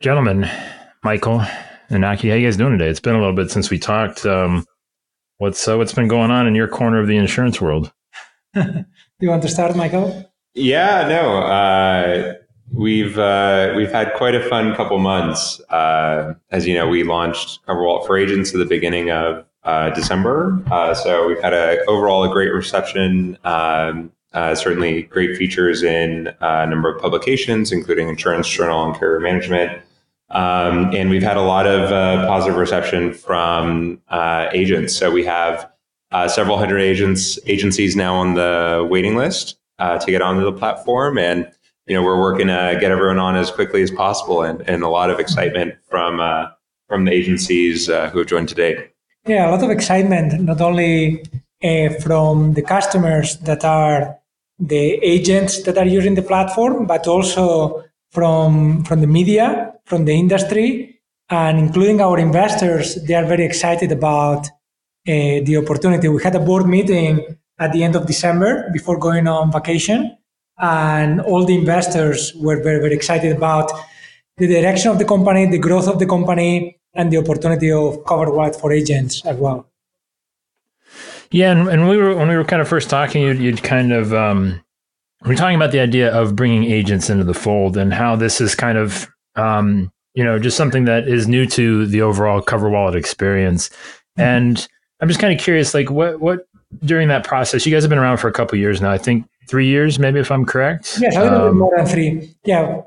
gentlemen, Michael and Aki, how you guys doing today? It's been a little bit since we talked. Um, what's uh, what's been going on in your corner of the insurance world? Do you want to start, Michael? Yeah, no. Uh, we've uh, we've had quite a fun couple months. Uh, as you know, we launched CoverWallet for Agents at the beginning of uh, December, uh, so we've had a overall a great reception. Um, uh, certainly, great features in a number of publications, including Insurance Journal and Carrier Management. Um, and we've had a lot of positive reception from agents. So we have several hundred agents agencies now on the waiting list to get onto the platform, and you know, we're working to get everyone on as quickly as possible and, and a lot of excitement from, uh, from the agencies uh, who have joined today. Yeah, a lot of excitement, not only uh, from the customers that are the agents that are using the platform, but also from, from the media, from the industry, and including our investors. They are very excited about uh, the opportunity. We had a board meeting at the end of December before going on vacation and all the investors were very, very excited about the direction of the company, the growth of the company, and the opportunity of CoverWallet for agents as well. Yeah, and, and we were when we were kind of first talking, you'd, you'd kind of um, we are talking about the idea of bringing agents into the fold and how this is kind of um, you know just something that is new to the overall CoverWallet experience. Mm-hmm. And I'm just kind of curious, like what what during that process, you guys have been around for a couple years now. I think three years, maybe if I'm correct. Yes, a little um, bit more than three. Yeah.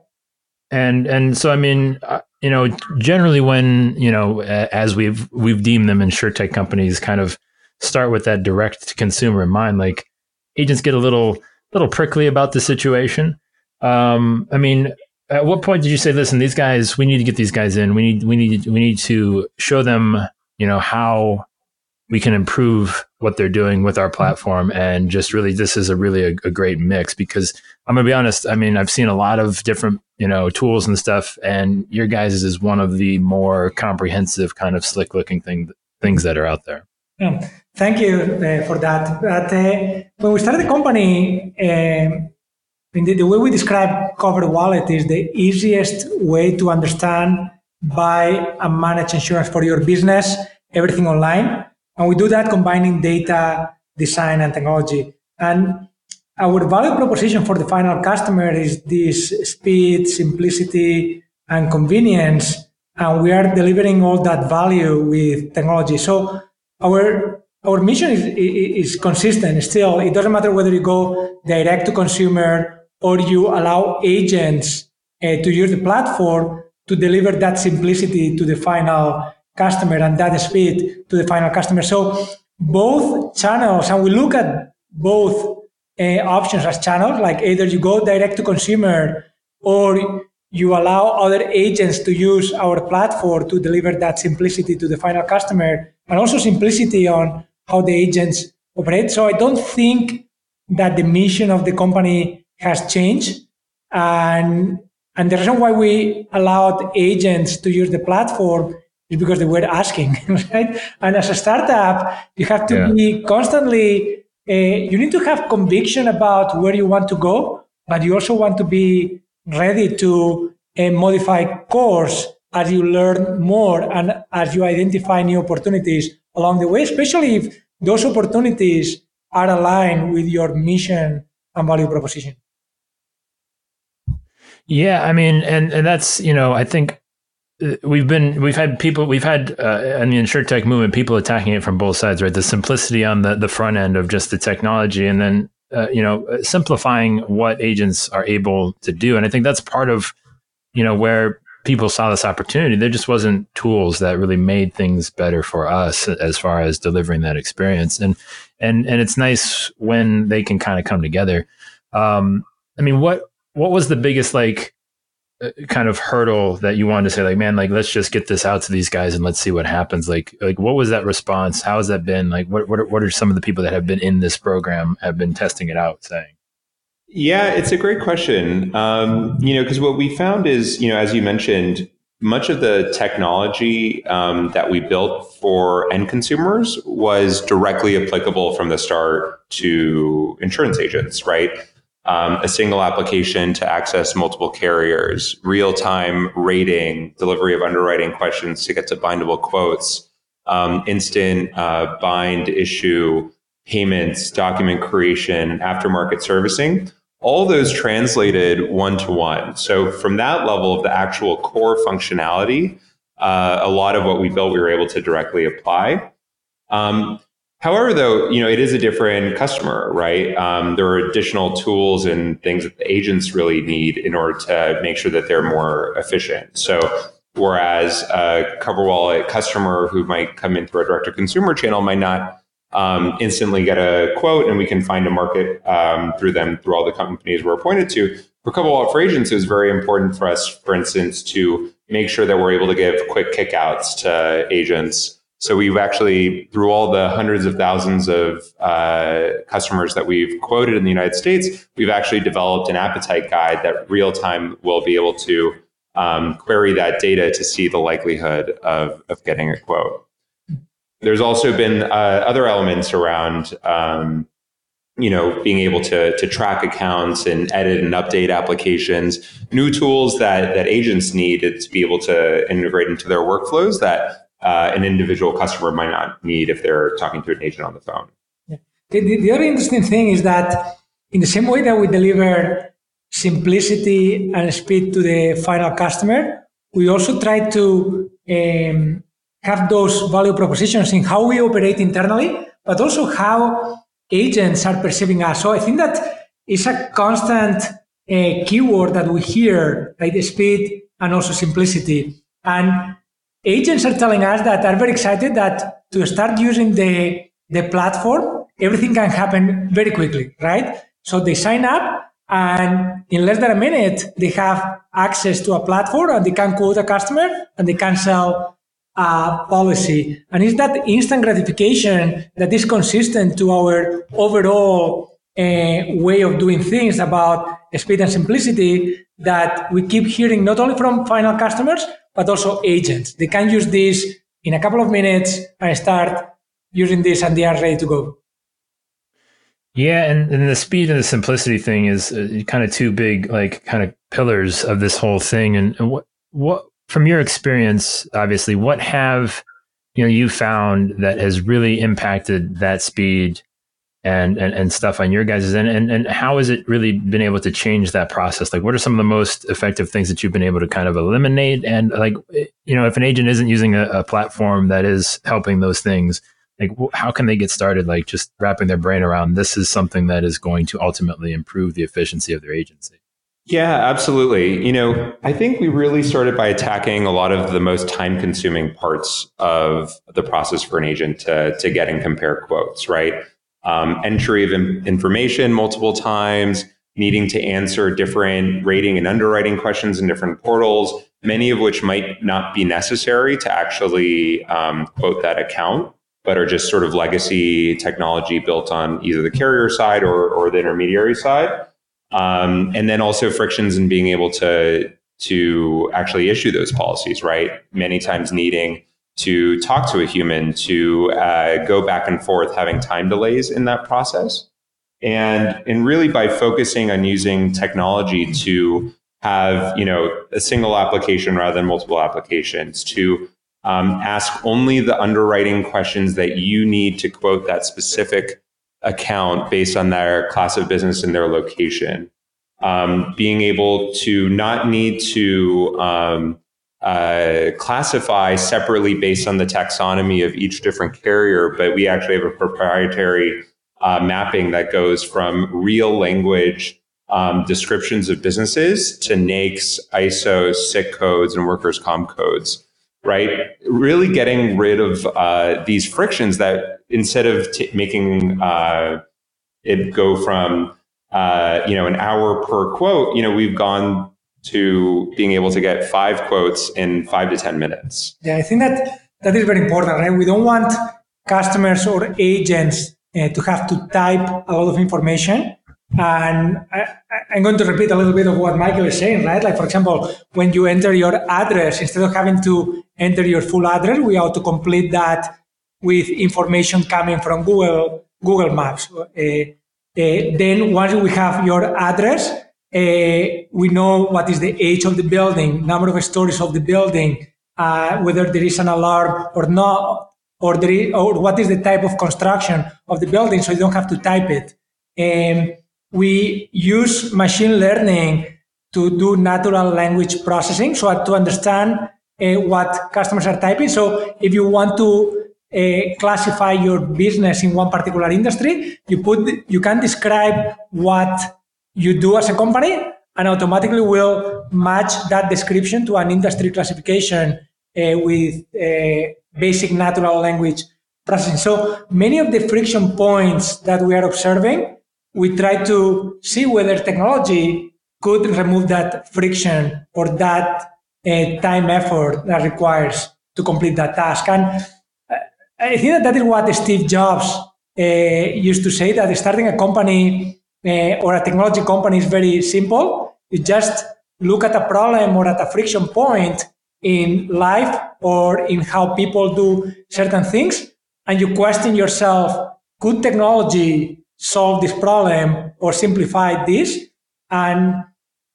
And and so I mean, uh, you know, generally when you know, as we've we've deemed them insurtech companies, kind of start with that direct to consumer in mind. Like agents get a little little prickly about the situation. Um, I mean, at what point did you say, "Listen, these guys, we need to get these guys in. We need we need we need to show them, you know, how we can improve what they're doing with our platform and just really this is a really a, a, great mix because i'm gonna be honest i mean i've seen a lot of different you know tools and stuff and your guys is one of the more comprehensive kind of slick looking thing, things that are out there thank you uh, for that but uh, when we started the company uh, the, the way we describe CoverWallet is the easiest way to understand buy and manage insurance for your business everything online and we do that combining data, design, and technology. And our value proposition for the final customer is this speed, simplicity, and convenience. And we are delivering all that value with technology. So our our mission is, is consistent still. It doesn't matter whether you go direct to consumer or you allow agents uh, to use the platform to deliver that simplicity to the final customer and that speed to the final customer. So both channels, and we look at both uh, options as channels, like either you go direct to consumer or you allow other agents to use our platform to deliver that simplicity to the final customer and also simplicity on how the agents operate. So I don't think that the mission of the company has changed. And, and the reason why we allowed agents to use the platform is because they were asking, right? And as a startup, you have to yeah. be constantly, uh, you need to have conviction about where you want to go, but you also want to be ready to uh, modify course as you learn more and as you identify new opportunities along the way, especially if those opportunities are aligned with your mission and value proposition. Yeah, I mean, and and that's you know, I think we've been we've had people we've had uh, in the insurtech movement people attacking it from both sides right the simplicity on the the front end of just the technology and then uh, you know simplifying what agents are able to do and i think that's part of you know where people saw this opportunity there just wasn't tools that really made things better for us as far as delivering that experience. And and and it's nice when they can kind of come together. Um i mean what what was the biggest like uh, kind of hurdle that you wanted to say like man like let's just get this out to these guys and let's see what happens like like what was that response? How has that been? Like what what are, what are some of the people that have been in this program have been testing it out saying yeah it's a great question um, you know because what we found is you know as you mentioned much of the technology um, that we built for end consumers was directly applicable from the start to insurance agents right um, a single application to access multiple carriers, real time rating, delivery of underwriting questions to get to bindable quotes, um, instant uh, bind issue payments, document creation, aftermarket servicing. All those translated one to one. So from that level of the actual core functionality, uh, a lot of what we built we were able to directly apply. Um, However, though, you know, it is a different customer, right? Um, there are additional tools and things that the agents really need in order to make sure that they're more efficient. So, whereas a CoverWallet customer who might come in through a direct to consumer channel might not um, instantly get a quote and we can find a market um, through them through all the companies we're appointed to. For CoverWallet for agents, it was very important for us, for instance, to make sure that we're able to give quick kickouts to agents so we've actually, through all the hundreds of thousands of uh, customers that we've quoted in the United States, we've actually developed an appetite guide that real time will be able to um, query that data to see the likelihood of, of getting a quote. There's also been uh, other elements around, um, you know, being able to, to track accounts and edit and update applications, new tools that, that agents need to be able to integrate into their workflows that uh, an individual customer might not need if they're talking to an agent on the phone. Yeah. The, the, other interesting thing is that in the same way that we deliver simplicity and speed to the final customer, we also try to um, have those value propositions in how we operate internally, but also how agents are perceiving us. So I think that is a constant uh, keyword that we hear, the speed and also simplicity. And agents are telling us that are very excited that to start using the, the platform, everything can happen very quickly, right? So they sign up and in less than a minute, they have access to a platform and they can quote a customer and they can sell a policy. And it's that instant gratification that is consistent to our overall uh, way of doing things about speed and simplicity that we keep hearing not only from final customers, but also agents. They can use this in a couple of minutes and start using this and they are ready to go. Yeah, and, and the speed and the simplicity thing is uh, kind of two big like kind of pillars of this whole thing. And, and what what from your experience, obviously, what have you know you found that has really impacted that speed and, and, and stuff on your guys' end? And, and how has it really been able to change that process? Like, what are some of the most effective things that you've been able to kind of eliminate? And like, eh, you know, if an agent isn't using a, a platform that is helping those things, like, how can they get started? Like, just wrapping their brain around this is something that is going to ultimately improve the efficiency of their agency. Yeah, absolutely. You know, I think we really started by attacking a lot of the most time consuming parts of the process for an agent to, to get and compare quotes, right? um, entry of in- information multiple times, needing to answer different rating and underwriting questions in different portals, many of which might not be necessary to actually um, quote that account, but are just sort of legacy technology built on either the carrier side or, or the intermediary side. Um, and then also frictions in being able to to actually issue those policies, right? Many times needing to talk to a human, to uh, go back and forth, having time delays in that process. And, and really by focusing on using technology to have, you know, a single application rather than multiple applications, to um, ask only the underwriting questions that you need to quote that specific account based on their class of business and their location. Um, being able to not need to um, uh, classify separately based on the taxonomy of each different carrier, but we actually have a proprietary uh, mapping that goes from real language um, descriptions of businesses to NAICS, ISO, SIC codes, and workers' comp codes. Right, really getting rid of uh, these frictions that instead of t- making uh, it go from uh, you know an hour per quote, you know we've gone to being able to get five quotes in five to 10 minutes. Yeah, I think that that is very important, right? We don't want customers or agents uh, to have to type a lot of information. And I, am going to repeat a little bit of what Michael is saying, right? Like, for example, when you enter your address, instead of having to enter your full address, we ought to complete that with information coming from Google Google Maps. Uh, then once we have your address, uh, we know what is the age of the building, number of stories of the building, uh, whether there is an alarm or not, or, or what is the type of construction of the building, so you don't have to type it. And we use machine learning to do natural language processing, so to understand uh, what customers are typing. So if you want to uh, classify your business in one particular industry, you put you can describe what you do as a company, and automatically will match that description to an industry classification uh, with uh, basic natural language processing. So many of the friction points that we are observing, we try to see whether technology could remove that friction or that uh, time effort that requires to complete that task. And I think that is what Steve Jobs uh, used to say that starting a company uh, or a technology company is very simple. You just look at a problem or at a friction point in life or in how people do certain things, and you question yourself could technology solve this problem or simplify this? And,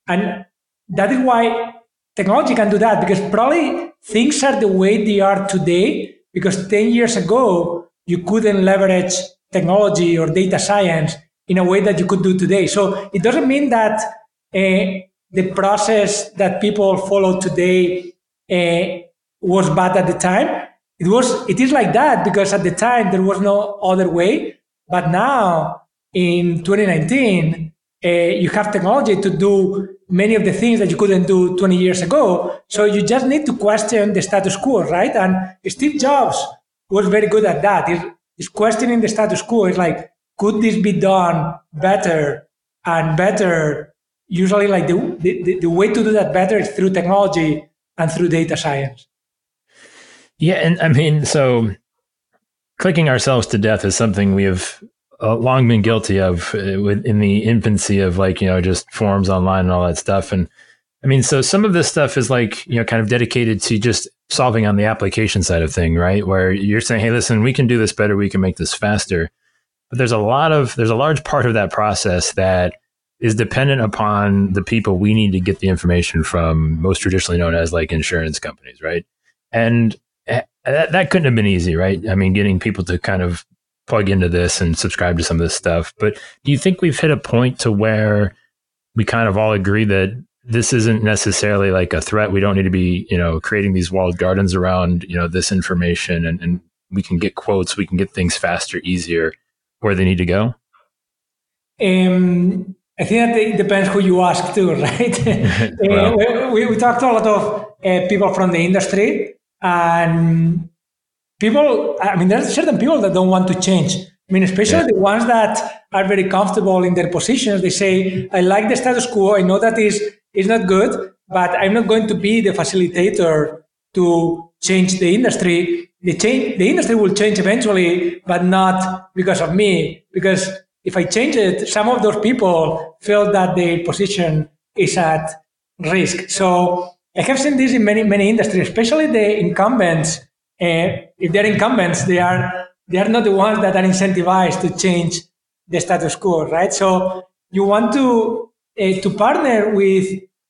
and that is why technology can do that because probably things are the way they are today because 10 years ago you couldn't leverage technology or data science in a way that you could do today. So it doesn't mean that uh, the process that people follow today uh, was bad at the time. It was, it is like that because at the time there was no other way. But now in 2019, uh, you have technology to do many of the things that you couldn't do 20 years ago. So you just need to question the status quo, right? And Steve Jobs was very good at that. He's, questioning the status quo. It's like, could this be done better and better? Usually, like the, the, the way to do that better is through technology and through data science. Yeah, and I mean, so clicking ourselves to death is something we have uh, long been guilty of uh, in the infancy of like you know just forums online and all that stuff. And I mean, so some of this stuff is like you know kind of dedicated to just solving on the application side of thing, right? Where you're saying, hey, listen, we can do this better, we can make this faster. But there's a lot of there's a large part of that process that is dependent upon the people we need to get the information from, most traditionally known as like insurance companies, right? And eh, that, that couldn't have been easy, right? I mean, getting people to kind of plug into this and subscribe to some of this stuff. But do you think we've hit a point to where we kind of all agree that this isn't necessarily like a threat? We don't need to be, you know, creating these walled gardens around, you know, this information and, and we can get quotes, we can get things faster, easier where they need to go? Um, I think that it depends who you ask to, right? well. uh, we, we talked to a lot of uh, people from the industry, and people, I mean, there's certain people that don't want to change. I mean, especially yeah. the ones that are very comfortable in their positions. They say, I like the status quo. I know that is, is not good, but I'm not going to be the facilitator to change the industry. The, change, the industry will change eventually, but not because of me, because if I change it, some of those people feel that their position is at risk. So I have seen this in many, many industries, especially the incumbents. Uh, if they're incumbents, they are they are not the ones that are incentivized to change the status quo, right? So you want to uh, to partner with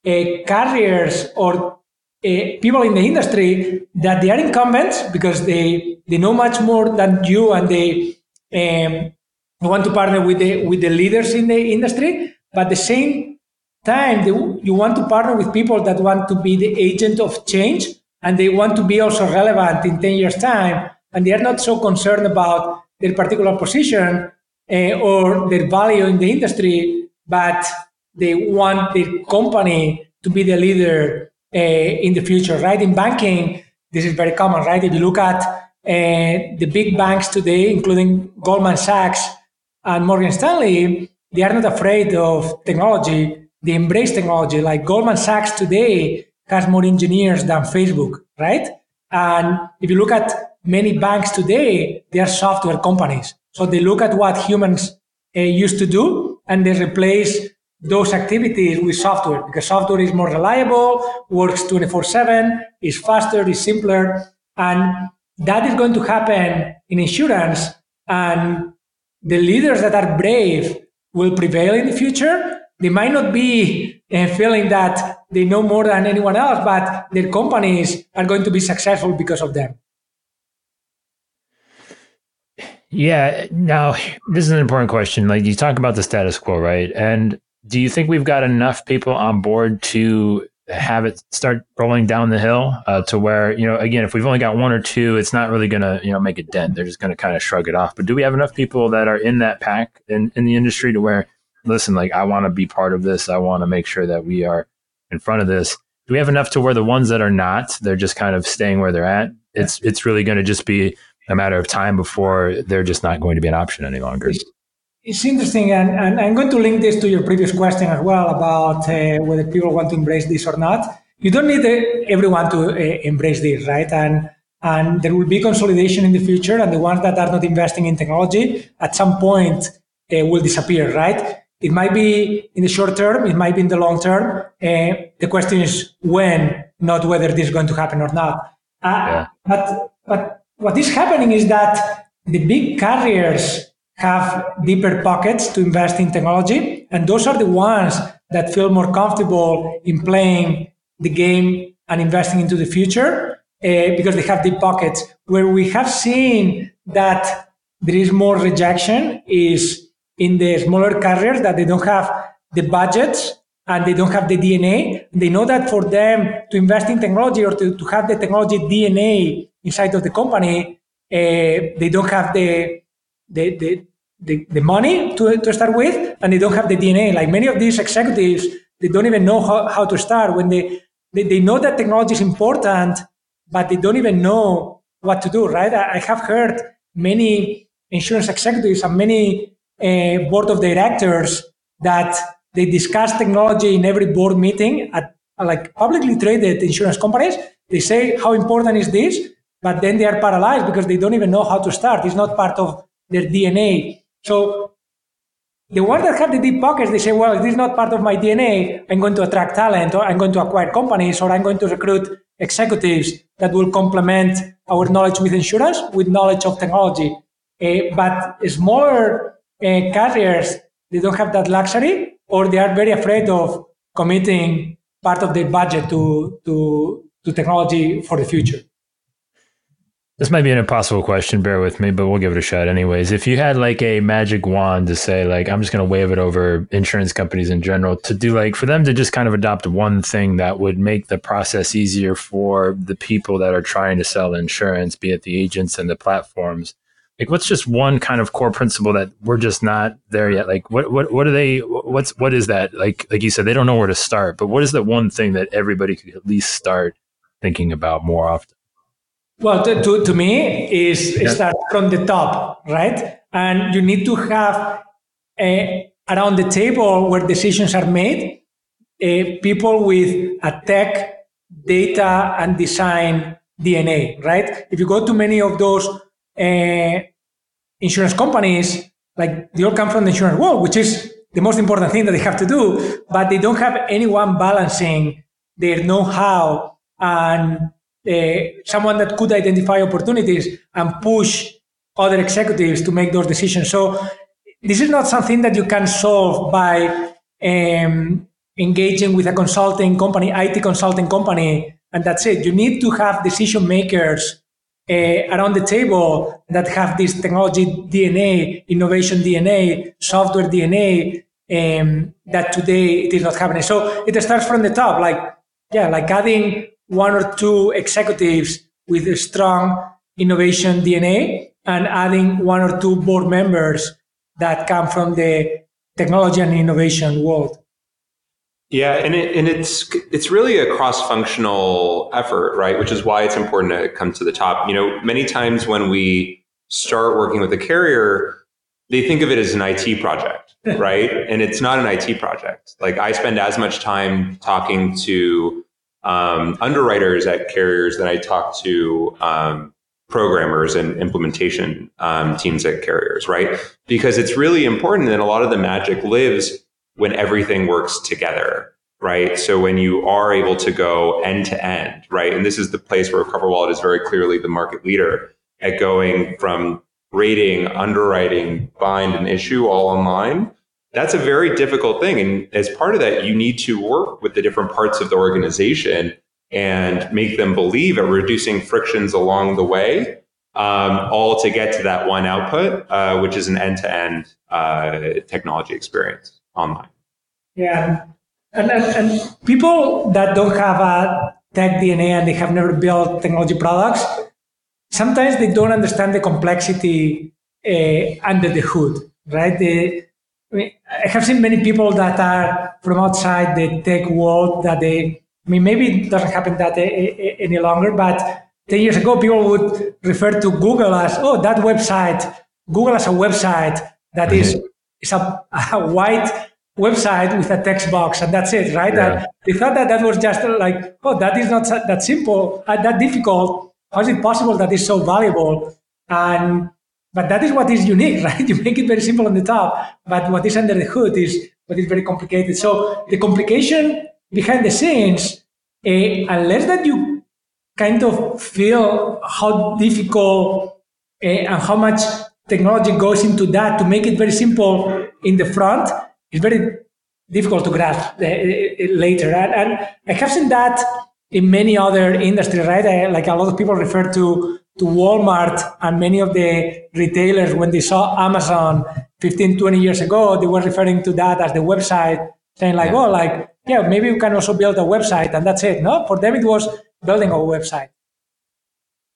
uh, carriers or uh, people in the industry that they are incumbents because they they know much more than you and they um, want to partner with the with the leaders in the industry, but at the same time, you want to partner with people that want to be the agent of change and they want to be also relevant in 10 years' time, and they are not so concerned about their particular position uh, or their value in the industry, but they want their company to be the leader uh, in the future, right? In banking, this is very common, right? If you look at uh, the big banks today, including Goldman Sachs, and Morgan Stanley, they are not afraid of technology. They embrace technology. Like Goldman Sachs today has more engineers than Facebook, right? And if you look at many banks today, they are software companies. So they look at what humans uh, used to do and they replace those activities with software because software is more reliable, works 24 7, is faster, is simpler. And that is going to happen in insurance. And the leaders that are brave will prevail in the future. They might not be uh, feeling that they know more than anyone else, but their companies are going to be successful because of them. Yeah. Now, this is an important question. Like you talk about the status quo, right? And do you think we've got enough people on board to have it start rolling down the hill uh, to where you know again if we've only got one or two it's not really going to you know make a dent they're just going to kind of shrug it off but do we have enough people that are in that pack in, in the industry to where listen like i want to be part of this i want to make sure that we are in front of this do we have enough to where the ones that are not they're just kind of staying where they're at it's it's really going to just be a matter of time before they're just not going to be an option any longer it's interesting, and, and, I'm going to link this to your previous question as well about uh, whether people want to embrace this or not. You don't need uh, everyone to uh, embrace this, right? And and there will be consolidation in the future, and the ones that are not investing in technology at some point uh, will disappear, right? It might be in the short term, it might be in the long term. Uh, the question is when, not whether this is going to happen or not. Uh, yeah. But but what is happening is that the big carriers have deeper pockets to invest in technology. And those are the ones that feel more comfortable in playing the game and investing into the future uh, because they have deep pockets. Where we have seen that there is more rejection is in the smaller carriers that they don't have the budgets and they don't have the DNA. They know that for them to invest in technology or to, to have the technology DNA inside of the company, uh, they don't have the the, the, the, the money to, to start with, and they don't have the DNA. Like many of these executives, they don't even know how, how to start. When they, they, they know that technology is important, but they don't even know what to do, right? I, I have heard many insurance executives and many uh, board of directors that they discuss technology in every board meeting at like publicly traded insurance companies. They say, how important is this? But then they are paralyzed because they don't even know how to start. It's not part of their DNA. So the ones that have the deep pockets, they say, well, this is not part of my DNA. I'm going to attract talent or I'm going to acquire companies or I'm going to recruit executives that will complement our knowledge with insurance with knowledge of technology. Uh, but smaller Uh, carriers, they don't have that luxury or they are very afraid of committing part of their budget to, to, to technology for the future. This might be an impossible question, bear with me, but we'll give it a shot anyways. If you had like a magic wand to say, like, I'm just going to wave it over insurance companies in general to do like for them to just kind of adopt one thing that would make the process easier for the people that are trying to sell insurance, be it the agents and the platforms. Like, what's just one kind of core principle that we're just not there yet? Like, what, what, what are they, what's, what is that? Like, like you said, they don't know where to start, but what is that one thing that everybody could at least start thinking about more often? Well, to, to, to me, is yeah. start from the top, right? And you need to have a, around the table where decisions are made, a, people with a tech, data, and design DNA, right? If you go to many of those uh, insurance companies, like they all come from the insurance world, which is the most important thing that they have to do, but they don't have anyone balancing their know-how and uh, someone that could identify opportunities and push other executives to make those decisions. So this is not something that you can solve by um, engaging with a consulting company, IT consulting company, and that's it. You need to have decision makers uh, around the table that have this technology DNA, innovation DNA, software DNA. Um, that today it is not happening. So it starts from the top, like yeah, like adding one or two executives with a strong innovation DNA and adding one or two board members that come from the technology and innovation world. Yeah, and it, and it's it's really a cross functional effort, right? Which is why it's important to come to the top. You know, many times when we start working with a carrier, they think of it as an IT project, right? and it's not an IT project. Like I spend as much time talking to um, underwriters at carriers than I talk to um, programmers and implementation um, teams at carriers, right? Because it's really important that a lot of the magic lives when everything works together, right? So when you are able to go end to end, right? And this is the place where CoverWallet is very clearly the market leader at going from rating, underwriting, bind, and issue all online that's a very difficult thing. And as part of that, you need to work with the different parts of the organization and make them believe at reducing frictions along the way, um, all to get to that one output, uh, which is an end-to-end uh, technology experience online. Yeah, and, and, and people that don't have a tech DNA and they have never built technology products, sometimes they don't understand the complexity uh, under the hood, right? The, I, mean, I have seen many people that are from outside the tech world that they, I mean, maybe it doesn't happen that any longer, but 10 years ago, people would refer to Google as, oh, that website, Google as a website that mm-hmm. is a, a white website with a text box and that's it, right? Yeah. They thought that that was just like, oh, that is not that simple, uh, that difficult. How is it possible that is so valuable? And but that is what is unique, right? You make it very simple on the top, but what is under the hood is what is very complicated. So the complication behind the scenes, uh, unless that you kind of feel how difficult uh, and how much technology goes into that to make it very simple in the front, it's very difficult to grasp uh, later. And, and, I have seen that in many other industries, right? I, like a lot of people refer to to Walmart and many of the retailers when they saw Amazon 15, 20 years ago, they were referring to that as the website, saying like, yeah. oh, like, yeah, maybe we can also build a website and that's it. No, for them it was building a website.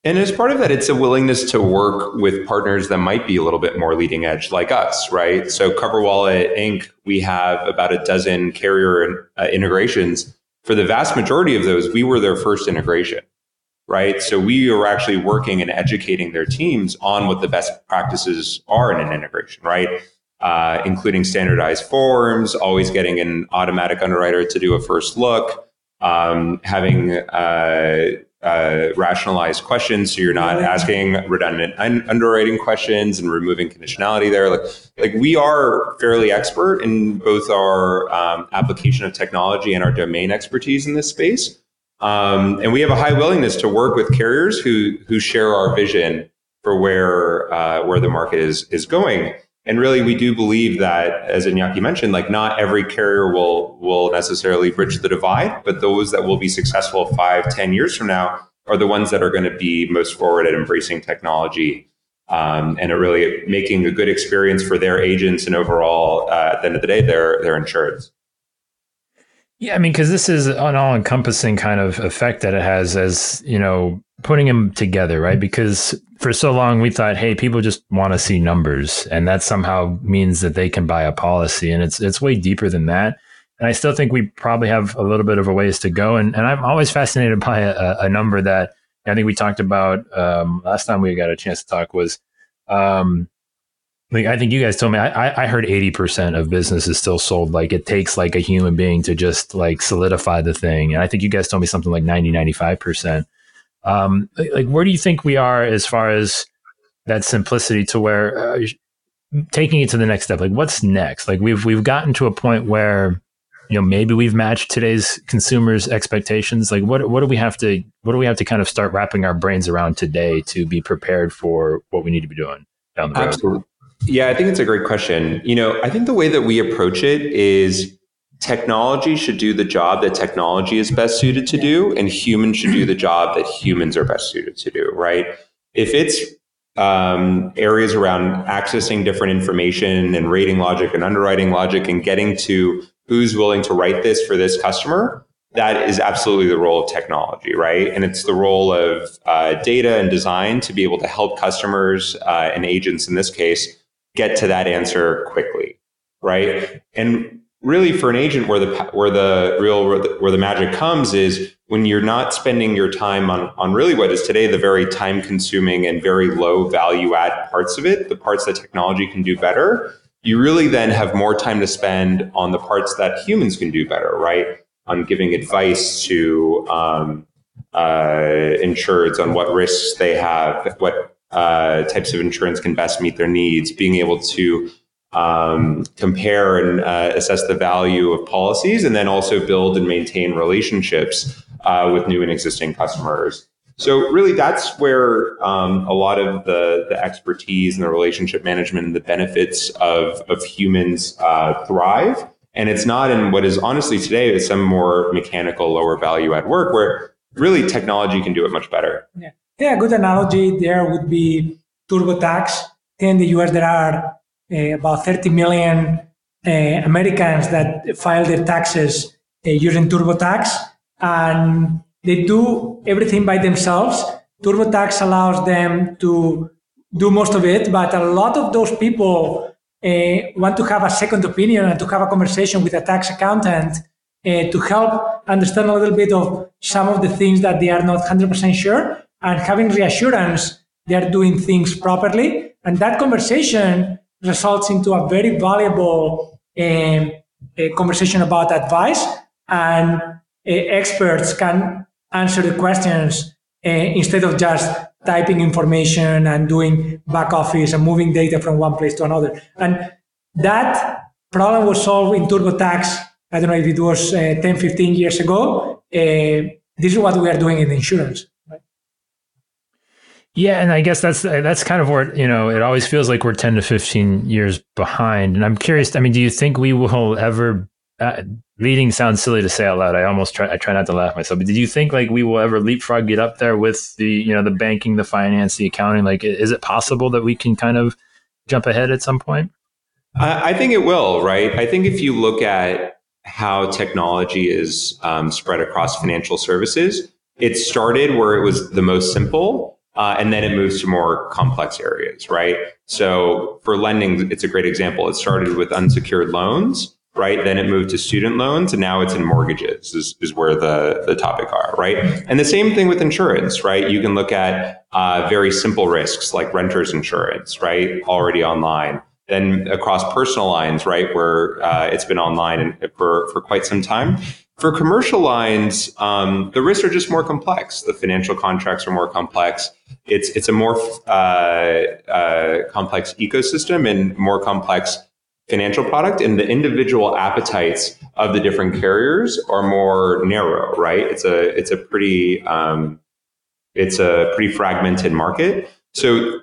And as part of that, it's a willingness to work with partners that might be a little bit more leading edge, like us, right? So, CoverWallet Inc., we have about a dozen carrier uh, integrations. For the vast majority of those, we were their first integration, right? So, we are actually working and educating their teams on what the best practices are in an integration, right? Uh, including standardized forms, always getting an automatic underwriter to do a first look, um, having uh, uh, rationalized questions, so you're not asking redundant un- underwriting questions and removing conditionality there. Like, like we are fairly expert in both our um, application of technology and our domain expertise in this space, um, and we have a high willingness to work with carriers who who share our vision for where uh, where the market is is going. And really, we do believe that, as Iñaki mentioned, like not every carrier will will necessarily bridge the divide, but those that will be successful five, ten years from now are the ones that are going to be most forward at embracing technology um, and really making a good experience for their agents and overall, uh, at the end of the day, their their insureds. Yeah, I mean, because this is an all-encompassing kind of effect that it has, as you know, putting them together, right? Because for so long we thought, hey, people just want to see numbers, and that somehow means that they can buy a policy, and it's it's way deeper than that. And I still think we probably have a little bit of a ways to go. And and I'm always fascinated by a, a number that I think we talked about um, last time we got a chance to talk was. Um, like I think you guys told me I, I heard 80% of business is still sold. Like it takes like a human being to just like solidify the thing. And I think you guys told me something like 90, 95%. Um, like where do you think we are as far as that simplicity to where uh, taking it to the next step? Like what's next? Like we've, we've gotten to a point where, you know, maybe we've matched today's consumers expectations. Like what, what do we have to, what do we have to kind of start wrapping our brains around today to be prepared for what we need to be doing down the road? Absolutely. Yeah, I think it's a great question. You know, I think the way that we approach it is technology should do the job that technology is best suited to do, and humans should do the job that humans are best suited to do, right? If it's um, areas around accessing different information and rating logic and underwriting logic and getting to who's willing to write this for this customer, that is absolutely the role of technology, right? And it's the role of uh, data and design to be able to help customers uh, and agents in this case get to that answer quickly, right? And really, for an agent, where the where the real where the, where the magic comes is when you're not spending your time on on really what is today the very time consuming and very low value add parts of it, the parts that technology can do better. You really then have more time to spend on the parts that humans can do better, right? On giving advice to um, uh, insureds on what risks they have, what uh, types of insurance can best meet their needs, being able to um, compare and uh, assess the value of policies, and then also build and maintain relationships uh, with new and existing customers. So really, that's where um, a lot of the the expertise and the relationship management and the benefits of of humans uh, thrive. And it's not in what is honestly today is some more mechanical, lower value add work where really technology can do it much better. Yeah, yeah. A good analogy there would be TurboTax. In the US, there are uh, about 30 million uh, Americans that file their taxes uh, using TurboTax, and they do everything by themselves. TurboTax allows them to do most of it, but a lot of those people want to have a second opinion and to have a conversation with a tax accountant to help understand a little bit of some of the things that they are not 100% sure and having reassurance they are doing things properly. And that conversation results into a very valuable um, conversation about advice and uh, experts can answer the questions uh, instead of just typing information and doing back office and moving data from one place to another. And that problem was solved in TurboTax. I don't know if it was uh, 10, 15 years ago. Uh, this is what we are doing in insurance. Yeah, and I guess that's that's kind of where you know it always feels like we're ten to fifteen years behind. And I'm curious. I mean, do you think we will ever? Uh, leading sounds silly to say out loud. I almost try. I try not to laugh myself. But did you think like we will ever leapfrog get up there with the you know the banking, the finance, the accounting? Like, is it possible that we can kind of jump ahead at some point? I, I think it will. Right. I think if you look at how technology is um, spread across financial services, it started where it was the most simple uh, and then it moves to more complex areas, right? So for lending, it's a great example. It started with unsecured loans, right? Then it moved to student loans, and now it's in mortgages is, is where the, the topic are, right? And the same thing with insurance, right? You can look at uh, very simple risks like renter's insurance, right? Already online. Then across personal lines, right, where uh, it's been online for, for quite some time. For commercial lines, um, the risks are just more complex. The financial contracts are more complex. It's it's a more uh, uh, complex ecosystem and more complex financial product, and the individual appetites of the different carriers are more narrow. Right? It's a it's a pretty um, it's a pretty fragmented market. So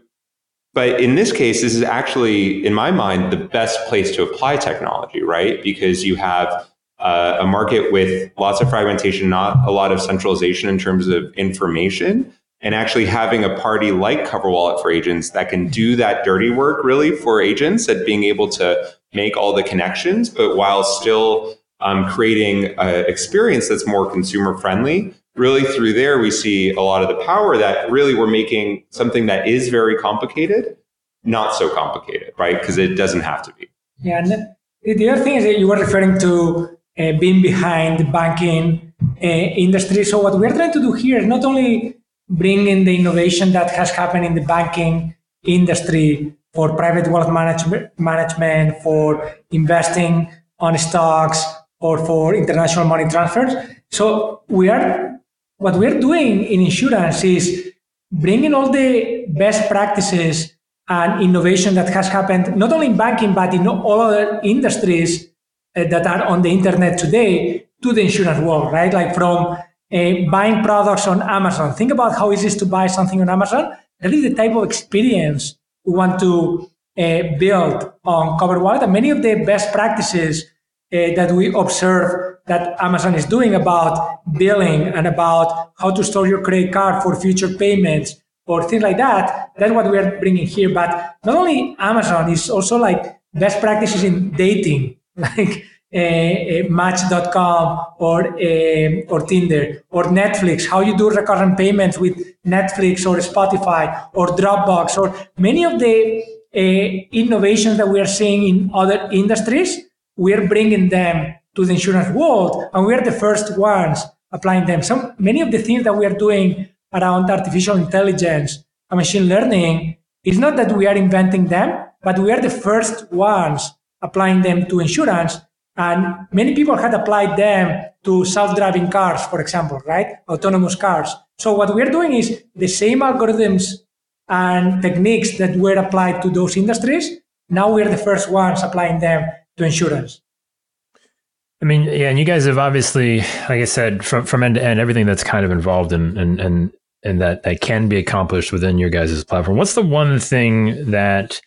but in this case, this is actually, in my mind, the best place to apply technology, right? Because you have uh, a market with lots of fragmentation, not a lot of centralization in terms of information, and actually having a party like CoverWallet for agents that can do that dirty work really for agents at being able to make all the connections, but while still um, creating an experience that's more consumer friendly. Really, through there, we see a lot of the power that really we're making something that is very complicated not so complicated, right? Because it doesn't have to be. Yeah. And the other thing is that you were referring to uh, being behind the banking uh, industry. So what we're trying to do here is not only bring in the innovation that has happened in the banking industry for private wealth management, management for investing on stocks or for international money transfers. So we are what we're doing in insurance is bringing all the best practices and innovation that has happened not only in banking but in all other industries that are on the internet today to the insurance world, right? Like from uh, buying products on Amazon. Think about how easy it is to buy something on Amazon. Is the type of experience we want to uh, build on CoverWallet. And many of the best practices that we observe that Amazon is doing about billing and about how to store your credit card for future payments or things like that. That's what we are bringing here. But not only Amazon is also like best practices in dating, like uh, uh, Match.com or uh, or Tinder or Netflix. How you do recurrent payments with Netflix or Spotify or Dropbox or many of the uh, innovations that we are seeing in other industries. We are bringing them to the insurance world, and we are the first ones applying them. Some many of the things that we are doing around artificial intelligence and machine learning is not that we are inventing them, but we are the first ones applying them to insurance. And many people had applied them to self-driving cars, for example, right? Autonomous cars. So what we're doing is the same algorithms and techniques that were applied to those industries. Now we're the first ones applying them to insurance. I mean, yeah, and you guys have obviously, like I said, from from end to end, everything that's kind of involved in in, in and that that can be accomplished within your guys' platform. What's the one thing that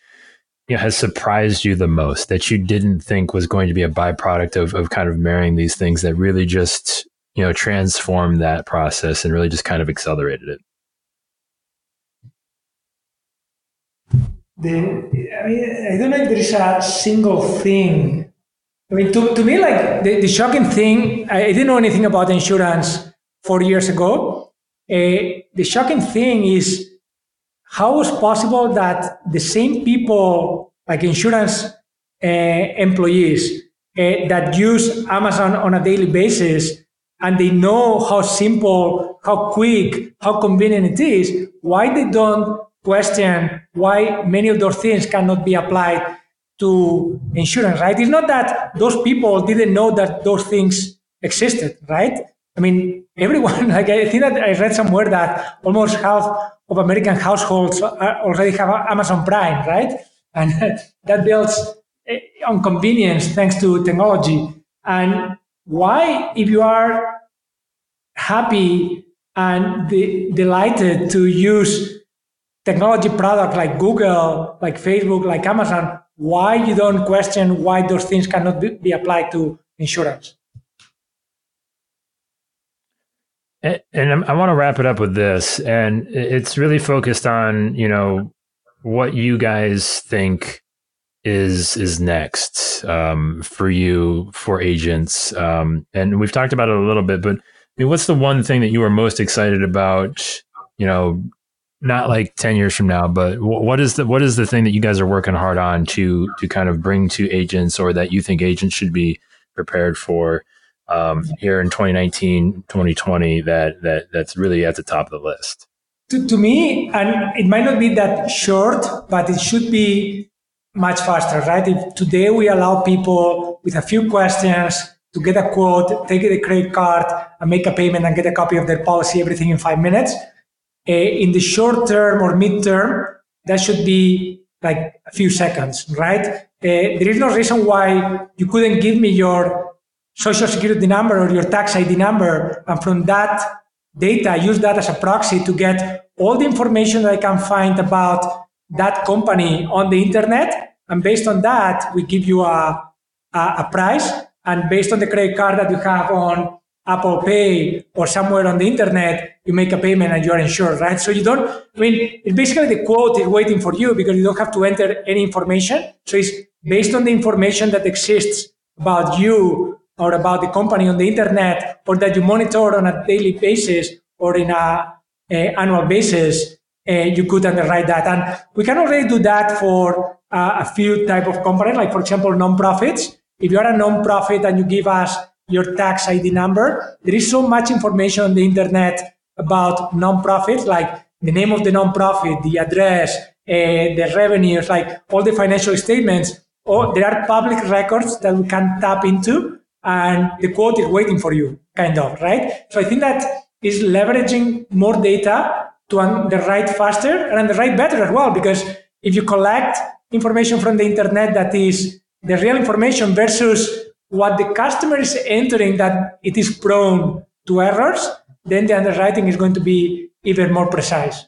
you know, has surprised you the most that you didn't think was going to be a byproduct of, of kind of marrying these things that really just you know transformed that process and really just kind of accelerated it? The, I, mean, I don't know if there is a single thing. I mean to, to me like the, the shocking thing I, didn't know anything about insurance four years ago. Uh, the shocking thing is how was possible that the same people, like insurance uh, employees, uh, that use Amazon on a daily basis, and they know how simple, how quick, how convenient it is, why they don't question why many of those things cannot be applied to insurance, right? It's not that those people didn't know that those things existed, right? I mean, everyone, like I think that I read somewhere that almost half of American households already have Amazon Prime, right? And that builds eh, on convenience thanks to technology. And why, if you are happy and de- delighted to use technology product like Google, like Facebook, like Amazon, why you don't question why those things cannot be applied to insurance? And, I want to wrap it up with this, and it's really focused on you know what you guys think is is next um, for you for agents, um, and we've talked about it a little bit. But I mean, what's the one thing that you are most excited about? You know, not like ten years from now, but what is the what is the thing that you guys are working hard on to to kind of bring to agents, or that you think agents should be prepared for? Um, here in 2019, 2020 that, that that's really at the top of the list? To, to me, and it might not be that short, but it should be much faster, right? If today we allow people with a few questions to get a quote, take a credit card, and make a payment and get a copy of their policy, everything in five minutes. Uh, in the short term or mid term, that should be like a few seconds, right? Uh, there is no reason why you couldn't give me your social security number or your tax ID number. And from that data, I use that as a proxy to get all the information that I can find about that company on the internet. And based on that, we give you a, a, a price. And based on the credit card that you have on Apple Pay or somewhere on the internet, you make a payment and you're insured, right? So you don't, I mean, it's basically the quote is waiting for you because you don't have to enter any information. So it's based on the information that exists about you or about the company on the internet or that you monitor on a daily basis or in a, a annual basis, uh, you could underwrite that. And we can already do that for uh, a few type of companies, like for example, nonprofits. If you are a nonprofit and you give us your tax ID number, there is so much information on the internet about nonprofits, like the name of the nonprofit, the address, uh, the revenues, like all the financial statements. Or there are public records that we can tap into and the quote is waiting for you, kind of, right? So I think that is leveraging more data to underwrite faster and underwrite better as well, because if you collect information from the internet that is the real information versus what the customer is entering that it is prone to errors, then the underwriting is going to be even more precise.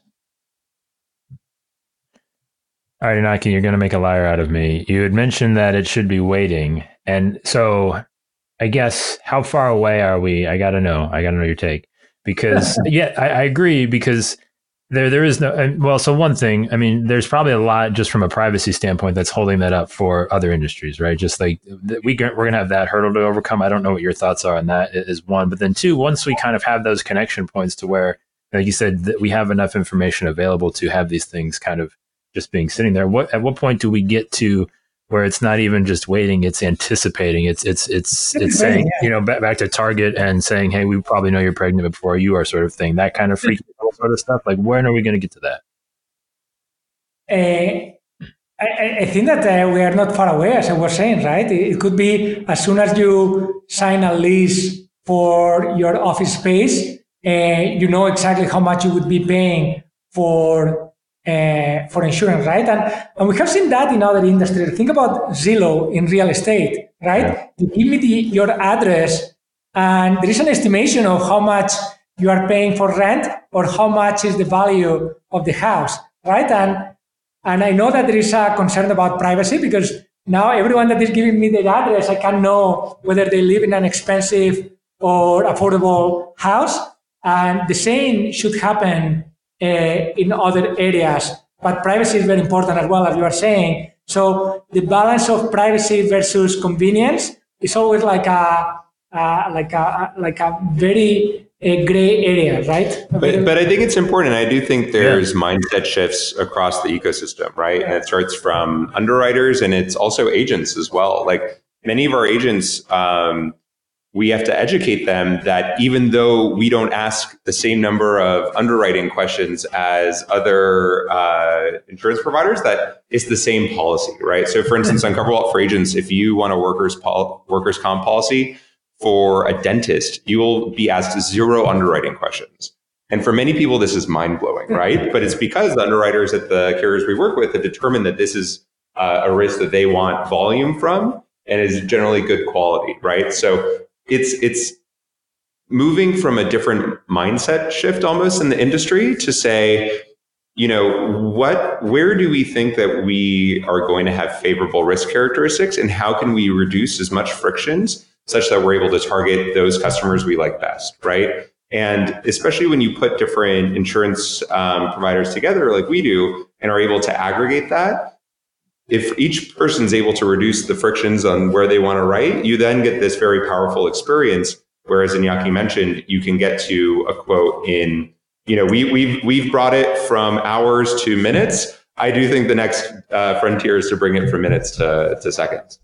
All right, Iñaki, you're going to make a liar out of me. You had mentioned that it should be waiting. And so I guess how far away are we? I got to know. I got to know your take because yeah, I, I, agree because there there is no well. So one thing, I mean, there's probably a lot just from a privacy standpoint that's holding that up for other industries, right? Just like we we're gonna have that hurdle to overcome. I don't know what your thoughts are on that. Is one, but then two, once we kind of have those connection points to where, like you said, that we have enough information available to have these things kind of just being sitting there. What at what point do we get to where it's not even just waiting it's anticipating. It's it's it's it's saying you know back, back to target and saying hey we probably know you're pregnant before you are sort of thing. That kind of freak sort of stuff. Like when are we going to get to that? Uh, I, I, think that uh, we are not far away as i was saying right? It, it could be as soon as you sign a lease for your office space uh, you know exactly how much you would be paying for uh, for insurance, right? And, and we have seen that in other industries. Think about Zillow in real estate, right? Yeah. You give me the, your address, and there is an estimation of how much you are paying for rent or how much is the value of the house, right? And and I know that there is a concern about privacy because now everyone that is giving me their address, I can know whether they live in an expensive or affordable house. And the same should happen in other areas. But privacy is very important as well, as you are saying. So the balance of privacy versus convenience is always like a, uh, like a like a very a gray area, right? But, but I think it's important. I do think there's yeah. mindset shifts across the ecosystem, right? And it starts from underwriters and it's also agents as well. Like many of our agents, um, we have to educate them that even though we don't ask the same number of underwriting questions as other uh, insurance providers, that it's the same policy, right? So, for instance, on CoverWallet for agents, if you want a workers pol- workers comp policy for a dentist, you will be asked zero underwriting questions. And for many people, this is mind blowing, right? but it's because the underwriters at the carriers we work with have determined that this is uh, a risk that they want volume from and is generally good quality, right? So it's it's moving from a different mindset shift almost in the industry to say you know what where do we think that we are going to have favorable risk characteristics and how can we reduce as much frictions such that we're able to target those customers we like best right? And especially when you put different insurance um, providers together like we do and are able to aggregate that if each person's able to reduce the frictions on where they want to write, you then get this very powerful experience. Whereas Iñaki mentioned, you can get to a quote in, you know, we, we've, we've brought it from hours to minutes. I do think the next uh, frontier is to bring it from minutes to, to seconds.